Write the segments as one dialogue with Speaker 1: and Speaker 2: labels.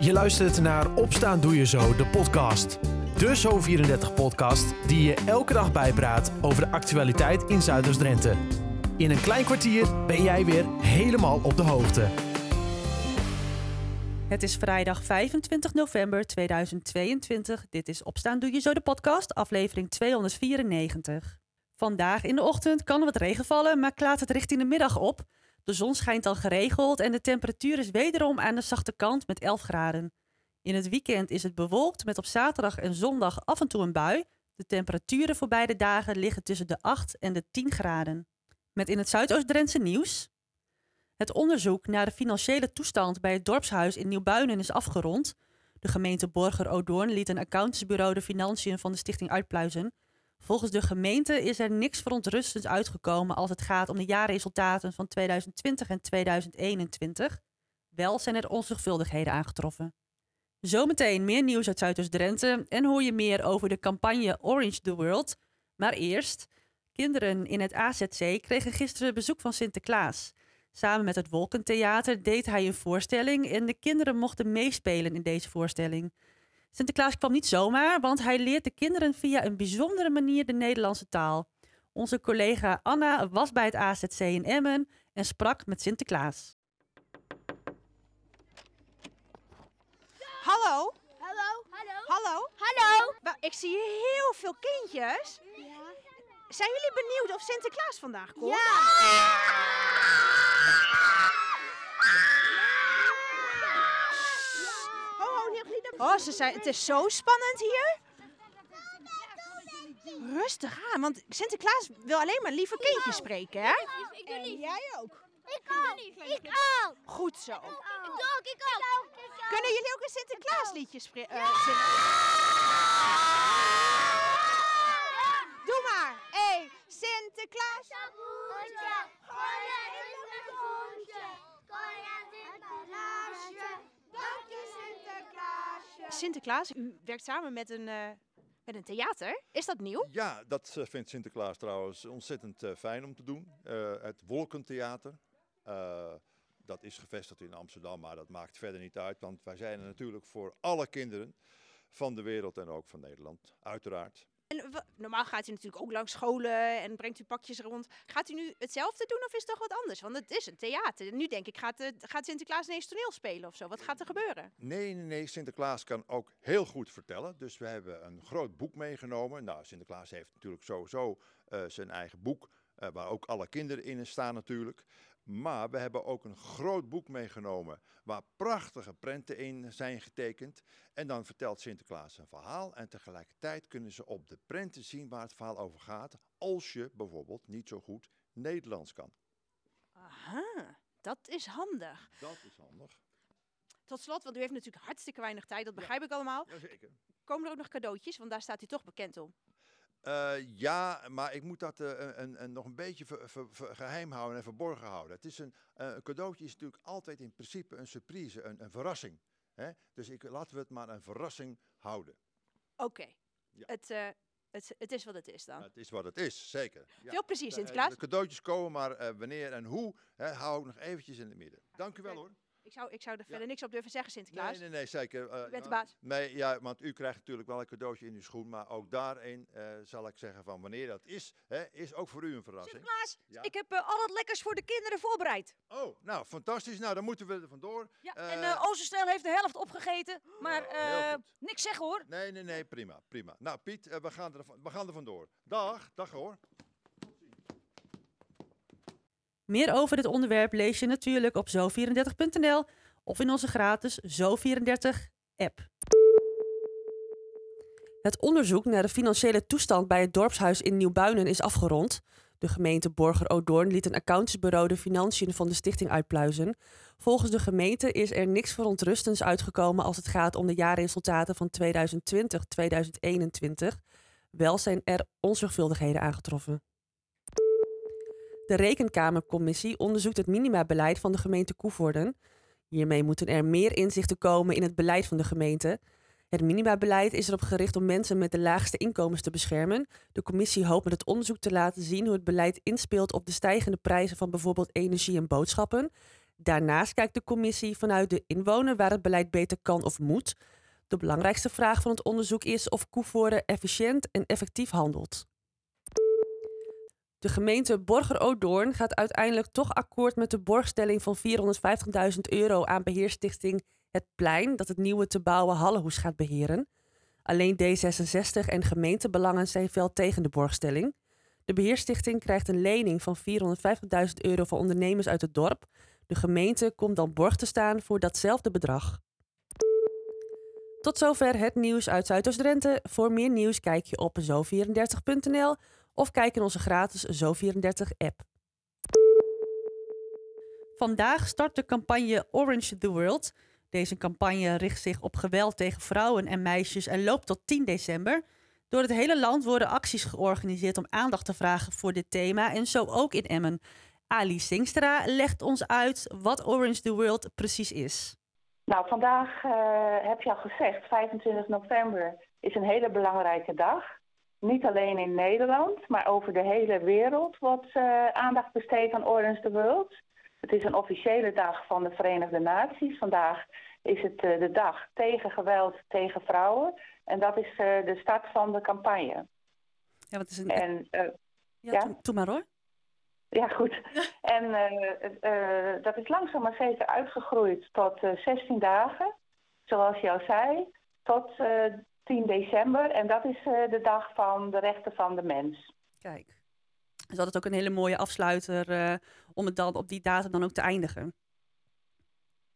Speaker 1: Je luistert naar Opstaan Doe Je Zo, de podcast. De Zo34-podcast die je elke dag bijpraat over de actualiteit in Zuiders-Drenthe. In een klein kwartier ben jij weer helemaal op de hoogte.
Speaker 2: Het is vrijdag 25 november 2022. Dit is Opstaan Doe Je Zo, de podcast, aflevering 294. Vandaag in de ochtend kan er wat regen vallen, maar klaart het richting de middag op. De zon schijnt al geregeld en de temperatuur is wederom aan de zachte kant met 11 graden. In het weekend is het bewolkt met op zaterdag en zondag af en toe een bui. De temperaturen voor beide dagen liggen tussen de 8 en de 10 graden. Met in het Zuidoost-Drentse nieuws. Het onderzoek naar de financiële toestand bij het dorpshuis in Nieuwbuinen is afgerond. De gemeente Borger-Odoorn liet een accountantsbureau de financiën van de stichting uitpluizen. Volgens de gemeente is er niks verontrustends uitgekomen als het gaat om de jaarresultaten van 2020 en 2021. Wel zijn er onzorgvuldigheden aangetroffen. Zometeen meer nieuws uit Zuidoost-Drenthe en hoor je meer over de campagne Orange the World. Maar eerst, kinderen in het AZC kregen gisteren bezoek van Sinterklaas. Samen met het Wolkentheater deed hij een voorstelling en de kinderen mochten meespelen in deze voorstelling. Sinterklaas kwam niet zomaar, want hij leert de kinderen via een bijzondere manier de Nederlandse taal. Onze collega Anna was bij het AZC in Emmen en sprak met Sinterklaas.
Speaker 3: Hallo?
Speaker 4: Hallo. Hallo.
Speaker 3: Hallo?
Speaker 4: Hallo.
Speaker 3: Ik zie heel veel kindjes.
Speaker 4: Ja.
Speaker 3: Zijn jullie benieuwd of Sinterklaas vandaag komt? Ho, ho, niet, niet naar- Oh, ze zijn, het is zo spannend hier. Rustig aan, want Sinterklaas wil alleen maar lieve kindjes spreken, hè?
Speaker 4: Ik doe niet.
Speaker 3: jij ook.
Speaker 4: Ik ook. Ik ook.
Speaker 3: Goed zo.
Speaker 4: Ik ook. Ik ook.
Speaker 3: Kunnen jullie ook een Sinterklaasliedje spreken? zingen? Doe maar. Hey, Sinterklaas. Sinterklaas, u werkt samen met een, eh, met een theater. Is dat nieuw?
Speaker 5: Ja, dat eh, vindt Sinterklaas trouwens ontzettend eh, fijn om te doen. Het Wolkentheater. dat is gevestigd in Amsterdam, maar dat maakt verder niet uit. Want wij zijn er natuurlijk voor alle kinderen van de wereld en ook van Nederland, uiteraard.
Speaker 3: En normaal gaat u natuurlijk ook langs scholen en brengt u pakjes rond. Gaat u nu hetzelfde doen of is het toch wat anders? Want het is een theater. Nu denk ik, gaat, de, gaat Sinterklaas ineens toneel spelen of zo? Wat gaat er gebeuren?
Speaker 5: Nee, nee, nee, Sinterklaas kan ook heel goed vertellen. Dus we hebben een groot boek meegenomen. Nou, Sinterklaas heeft natuurlijk sowieso eh, zijn eigen boek, eh, waar ook alle kinderen in staan natuurlijk. Maar we hebben ook een groot boek meegenomen waar prachtige prenten in zijn getekend. En dan vertelt Sinterklaas een verhaal en tegelijkertijd kunnen ze op de prenten zien waar het verhaal over gaat. Als je bijvoorbeeld niet zo goed Nederlands kan.
Speaker 3: Aha, dat is handig.
Speaker 5: Dat is handig.
Speaker 3: Tot slot, want u heeft natuurlijk hartstikke weinig tijd, dat begrijp ik allemaal.
Speaker 5: Jazeker.
Speaker 3: Komen er ook nog cadeautjes? Want daar staat u toch bekend om.
Speaker 5: Eh, ja, maar ik moet dat eh, een, nog een beetje ver- ver- ver- geheim houden en verborgen houden. Het is een, eh, een cadeautje is natuurlijk altijd in principe een surprise, een, een verrassing. Hè? Dus ik, laten we het maar een verrassing houden.
Speaker 3: Oké,
Speaker 5: Ja.
Speaker 3: het, het, het is wat het is dan.
Speaker 5: Het is wat het is, zeker. Ja.
Speaker 3: Veel plezier,
Speaker 5: De-
Speaker 3: Sinterklaas.
Speaker 5: De cadeautjes komen, maar wanneer en hoe, hè, hou ik nog eventjes in het midden. Dank u wel hoor.
Speaker 3: Ik zou, ik zou er verder niks op durven zeggen, Sinterklaas.
Speaker 5: Nee, nee, nee, zeker.
Speaker 3: U bent de
Speaker 5: ja,
Speaker 3: baas.
Speaker 5: Nee, ja, want u krijgt natuurlijk wel een cadeautje in uw schoen, maar ook daarin eh, zal ik zeggen van wanneer dat is, hè, is ook voor u een verrassing.
Speaker 6: Sinterklaas,
Speaker 5: Ja?
Speaker 6: ik heb eh, al het lekkers voor de kinderen voorbereid.
Speaker 5: Oh, nou, fantastisch. Nou, dan moeten we er vandoor.
Speaker 6: Ja, en uh, Oostersnel heeft de helft opgegeten, maar
Speaker 5: Oh, goed.
Speaker 6: niks zeggen hoor.
Speaker 5: Nee, nee, nee, prima, prima. Nou, Piet, we, gaan er, we gaan er vandoor. Dag, dag hoor.
Speaker 2: Meer over dit onderwerp lees je natuurlijk op zo34.nl of in onze gratis Zo34-app. Het onderzoek naar de financiële toestand bij het dorpshuis in Nieuwbuinen is afgerond. De gemeente Borger-Odoorn liet een accountantsbureau de financiën van de stichting uitpluizen. Volgens de gemeente is er niks verontrustends uitgekomen als het gaat om de jaarresultaten van 2020-2021. Wel zijn er onzorgvuldigheden aangetroffen. De Rekenkamercommissie onderzoekt het minimabeleid van de gemeente Koevoorden. Hiermee moeten er meer inzichten komen in het beleid van de gemeente. Het minimabeleid is erop gericht om mensen met de laagste inkomens te beschermen. De commissie hoopt met het onderzoek te laten zien hoe het beleid inspeelt op de stijgende prijzen van bijvoorbeeld energie en boodschappen. Daarnaast kijkt de commissie vanuit de inwoner waar het beleid beter kan of moet. De belangrijkste vraag van het onderzoek is of Koevoorde efficiënt en effectief handelt. De gemeente Borger-Odoorn gaat uiteindelijk toch akkoord met de borgstelling van 450.000 euro aan beheerstichting Het Plein, dat het nieuwe te bouwen Hallenhoes gaat beheren. Alleen D66 en gemeentebelangen zijn fel tegen de borgstelling. De beheerstichting krijgt een lening van 450.000 euro van ondernemers uit het dorp. De gemeente komt dan borg te staan voor datzelfde bedrag. Tot zover het nieuws uit Zuidoost-Drenthe. Voor meer nieuws kijk je op zo34.nl of kijk in onze gratis Zo34-app. Vandaag start de campagne Orange the World. Deze campagne richt zich op geweld tegen vrouwen en meisjes en loopt tot 10 december. Door het hele land worden acties georganiseerd om aandacht te vragen voor dit thema en zo ook in Emmen. Ali Singstra legt ons uit wat Orange the World precies is.
Speaker 7: Nou, vandaag uh, heb je al gezegd, 25 november is een hele belangrijke dag. Niet alleen in Nederland, maar over de hele wereld wordt uh, aandacht besteed aan Orange the World. Het is een officiële dag van de Verenigde Naties. Vandaag is het uh, de dag tegen geweld tegen vrouwen. En dat is de start van de campagne.
Speaker 2: Ja, wat is een...
Speaker 7: En,
Speaker 2: ja,
Speaker 7: ja?
Speaker 2: Maar hoor.
Speaker 7: Ja, goed. En dat is langzaam maar zeker uitgegroeid tot uh, 16 dagen, zoals je al zei, tot 10 december. En dat is de dag van de rechten van de mens.
Speaker 2: Kijk, dus dat is ook een hele mooie afsluiter om het dan op die datum dan ook te eindigen.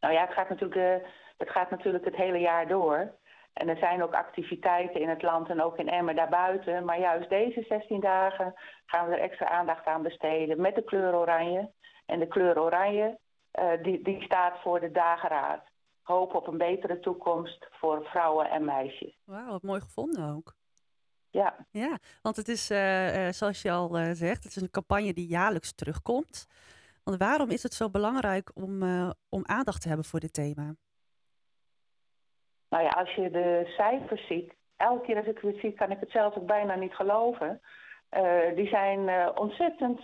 Speaker 7: Nou ja, het gaat natuurlijk, het, gaat natuurlijk het hele jaar door. En er zijn ook activiteiten in het land en ook in Emmen daarbuiten. Maar juist deze 16 dagen gaan we er extra aandacht aan besteden met de kleur oranje. En de kleur oranje uh, die, die staat voor de dageraad. Hoop op een betere toekomst voor vrouwen en meisjes.
Speaker 2: Wauw, wat mooi gevonden ook.
Speaker 7: Ja.
Speaker 2: Ja, want het is, uh, uh, zoals je al zegt, het is een campagne die jaarlijks terugkomt. Want waarom is het zo belangrijk om, om aandacht te hebben voor dit thema?
Speaker 7: Nou ja, als je de cijfers ziet, elke keer als ik het zie, kan ik het zelf ook bijna niet geloven. Die zijn ontzettend,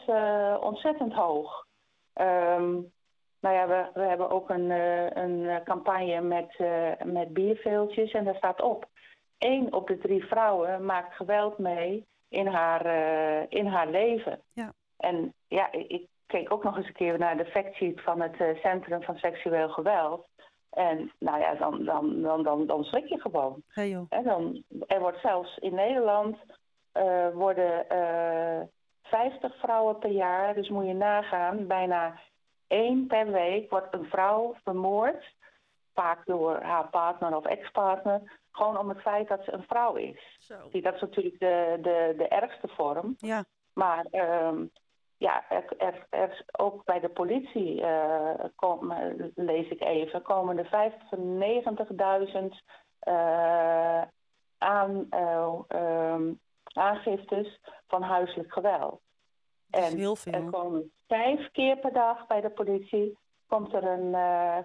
Speaker 7: ontzettend hoog. Um, nou ja, we, we hebben ook een, een campagne met, met bierveeltjes en daar staat op. Eén op de drie vrouwen maakt geweld mee in haar, in haar leven.
Speaker 2: Ja.
Speaker 7: En ja, ik keek ook nog eens een keer naar de factsheet van het Centrum van Seksueel Geweld. En nou ja, dan, dan, dan, dan, dan schrik je gewoon.
Speaker 2: Hey joh.
Speaker 7: En dan, er wordt zelfs in Nederland uh, worden uh, 50 vrouwen per jaar, dus moet je nagaan, bijna één per week wordt een vrouw vermoord. Vaak door haar partner of ex-partner. Gewoon om het feit dat ze een vrouw is.
Speaker 2: Zo.
Speaker 7: Dat is natuurlijk de, de, de ergste vorm.
Speaker 2: Ja.
Speaker 7: Maar um, ja, er, er, er, ook bij de politie, uh, kom, lees ik even, komen er 95.000 uh, aan, uh, um, aangiftes van huiselijk geweld. En
Speaker 2: heel veel.
Speaker 7: er komen vijf keer per dag bij de politie komt er een,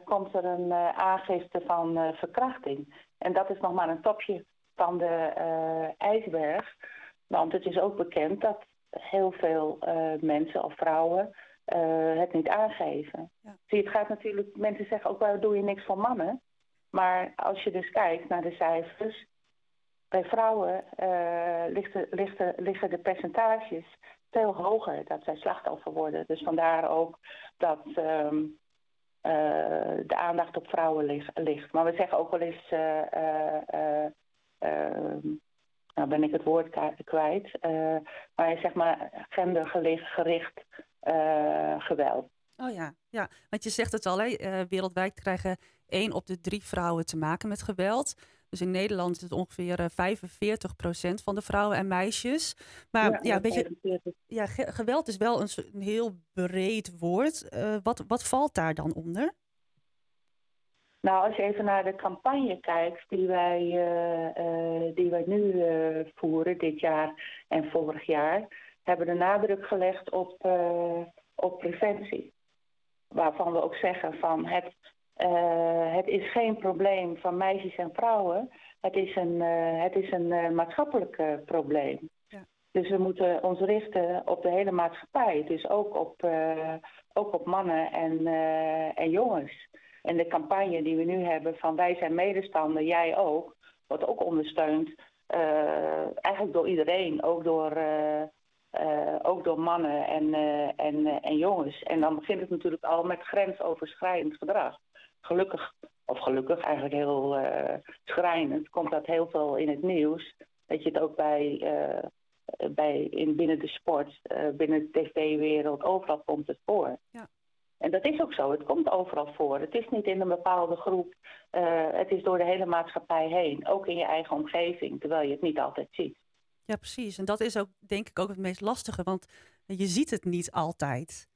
Speaker 7: komt er een aangifte van verkrachting. En dat is nog maar een topje van de ijsberg. Want het is ook bekend dat heel veel mensen of vrouwen het niet aangeven.
Speaker 2: Ja.
Speaker 7: Zie, het gaat natuurlijk, mensen zeggen ook wel, doe je niks voor mannen. Maar als je dus kijkt naar de cijfers, bij vrouwen uh, liggen, liggen, de percentages veel hoger dat zij slachtoffer worden. Dus vandaar ook dat um, de aandacht op vrouwen ligt. Maar we zeggen ook wel eens nou ben ik het woord kwijt, maar zeg maar gendergericht geweld.
Speaker 2: Oh ja, ja, want je zegt het al, hè? Wereldwijd krijgen één op de drie vrouwen te maken met geweld. Dus in Nederland is het ongeveer 45 procent van de vrouwen en meisjes. Maar ja, ja weet je, ja, ge geweld is wel een, een heel breed woord. wat, wat valt daar dan onder?
Speaker 7: Nou, als je even naar de campagne kijkt die wij, uh, uh, die wij nu voeren, dit jaar en vorig jaar, hebben de nadruk gelegd op, op preventie. Waarvan we ook zeggen van het, het is geen probleem van meisjes en vrouwen, het is een, het is een maatschappelijk probleem.
Speaker 2: Ja.
Speaker 7: Dus we moeten ons richten op de hele maatschappij. Dus ook op, ook op mannen en, eh, en jongens. En de campagne die we nu hebben van wij zijn medestander, jij ook, wordt ook ondersteund. eh, eigenlijk door iedereen, ook door, eh, eh, ook door mannen en, eh, en, eh, en jongens. En dan begint het natuurlijk al met grensoverschrijdend gedrag. Gelukkig, of gelukkig eigenlijk heel eh, schrijnend, komt dat heel veel in het nieuws. Dat je het ook bij, eh, bij in, binnen de sport, eh, binnen de tv-wereld, overal komt het voor.
Speaker 2: Ja.
Speaker 7: En dat is ook zo, het komt overal voor. Het is niet in een bepaalde groep, het is door de hele maatschappij heen. Ook in je eigen omgeving, terwijl je het niet altijd ziet.
Speaker 2: Ja, precies. En dat is ook, denk ik, ook het meest lastige, want je ziet het niet altijd.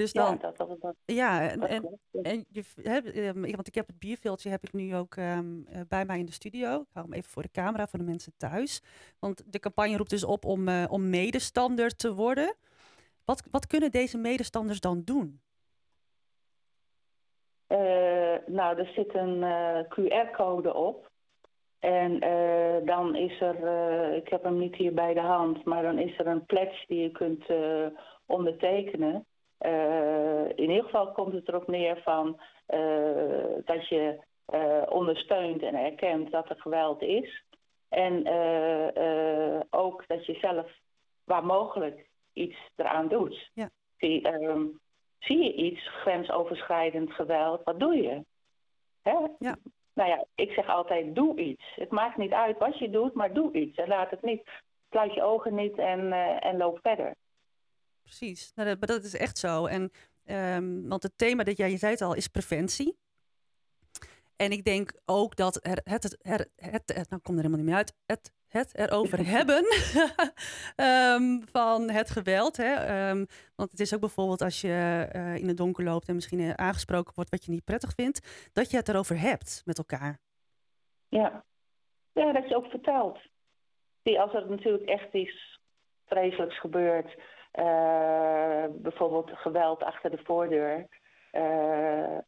Speaker 2: Dus
Speaker 7: Ja,
Speaker 2: dan,
Speaker 7: dat, dat, dat,
Speaker 2: ja, en, en, je, hè, ehm, want ik heb het bierveeltje heb ik nu ook ehm, eh, bij mij in de studio. Ik hou hem even voor de camera voor de mensen thuis. Want de campagne roept dus op om, eh, om medestander te worden. Wat, wat kunnen deze medestanders dan doen?
Speaker 7: Eh, nou, er zit een QR-code op. En dan is er, ik heb hem niet hier bij de hand, maar dan is er een pledge die je kunt ondertekenen. Eh, in ieder geval komt het erop neer van eh, dat je eh, ondersteunt en erkent dat er geweld is. En ook dat je zelf waar mogelijk iets eraan doet.
Speaker 2: Ja.
Speaker 7: Die, ehm, zie je iets grensoverschrijdend geweld, wat doe je? Hè?
Speaker 2: Ja.
Speaker 7: Nou ja, ik zeg altijd, doe iets. Het maakt niet uit wat je doet, maar doe iets. En laat het niet, sluit je ogen niet en, en loop verder.
Speaker 2: Precies, nou, dat, maar dat is echt zo. En, ehm, want het thema dat jij, je zei het al, is preventie. En ik denk ook dat er, het, het, het, het, het, nou komt er helemaal niet meer uit, het, het erover hebben ehm, van het geweld. Hè? Ehm, want het is ook bijvoorbeeld als je eh, in het donker loopt en misschien eh, aangesproken wordt wat je niet prettig vindt, dat je het erover hebt met elkaar.
Speaker 7: Ja. ja, dat je ook vertelt. Die, als er natuurlijk echt iets vreselijks gebeurt, bijvoorbeeld geweld achter de voordeur. eh,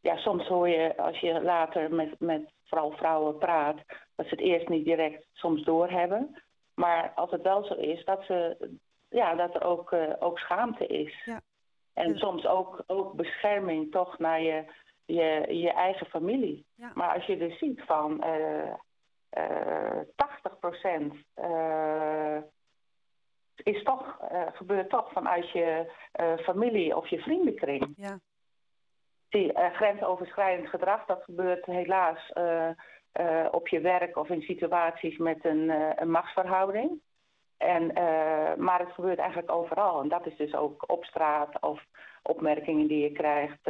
Speaker 7: ja, soms hoor je als je later met, met vooral vrouwen praat, dat ze het eerst niet direct soms doorhebben. Maar als het wel zo is, dat, ze, ja, dat er ook, eh, ook schaamte is.
Speaker 2: Ja.
Speaker 7: En
Speaker 2: Ja.
Speaker 7: soms ook, ook bescherming toch naar je, je, je eigen familie.
Speaker 2: Ja.
Speaker 7: Maar als je dus ziet van eh eh 80 procent is toch, eh, gebeurt toch vanuit je eh, familie of je vriendenkring.
Speaker 2: Ja,
Speaker 7: Die eh, grensoverschrijdend gedrag, dat gebeurt helaas op je werk of in situaties met een, een machtsverhouding. En, maar het gebeurt eigenlijk overal. En dat is dus ook op straat of opmerkingen die je krijgt,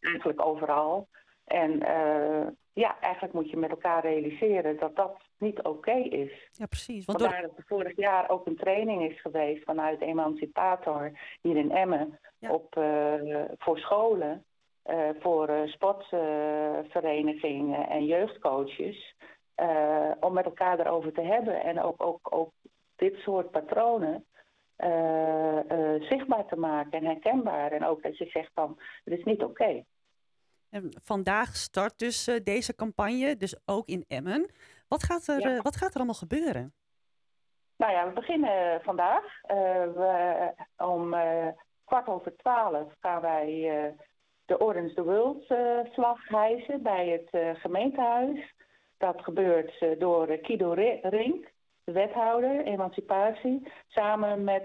Speaker 7: eigenlijk overal. En eh, ja, eigenlijk moet je met elkaar realiseren dat dat niet oké is.
Speaker 2: ja precies. Want door,
Speaker 7: Vandaar dat er vorig jaar ook een training is geweest vanuit Emancipator hier in Emmen
Speaker 2: Ja.
Speaker 7: op, eh, voor scholen, eh, voor sportverenigingen en jeugdcoaches, om met elkaar erover te hebben en ook, ook, ook dit soort patronen zichtbaar te maken en herkenbaar. En ook dat je zegt van, het is niet oké.
Speaker 2: En vandaag start dus eh, deze campagne, dus ook in Emmen. Wat gaat er,
Speaker 7: Ja.
Speaker 2: eh, wat gaat er allemaal gebeuren?
Speaker 7: Nou ja, we beginnen vandaag. Eh, we, om kwart over twaalf gaan wij de Orange the World vlag hijsen bij het eh, gemeentehuis. Dat gebeurt door Kido Ri- Rink, de wethouder emancipatie, samen met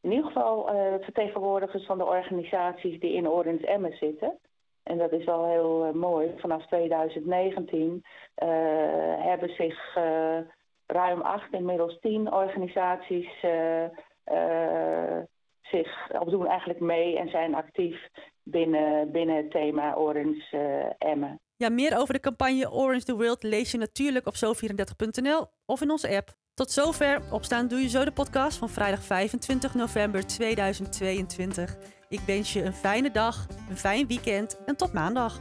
Speaker 7: in ieder geval eh, vertegenwoordigers van de organisaties die in Orange Emmen zitten. En dat is wel heel eh, mooi. Vanaf 2019 eh, hebben zich ruim acht, inmiddels tien organisaties zich, of doen eigenlijk mee en zijn actief binnen, binnen het thema Orange eh, Emmen.
Speaker 2: Ja, meer over de campagne Orange the World lees je natuurlijk op zo34.nl of in onze app. Tot zover Opstaan Doe Je Zo de podcast van vrijdag 25 november 2022. Ik wens je een fijne dag, een fijn weekend en tot maandag.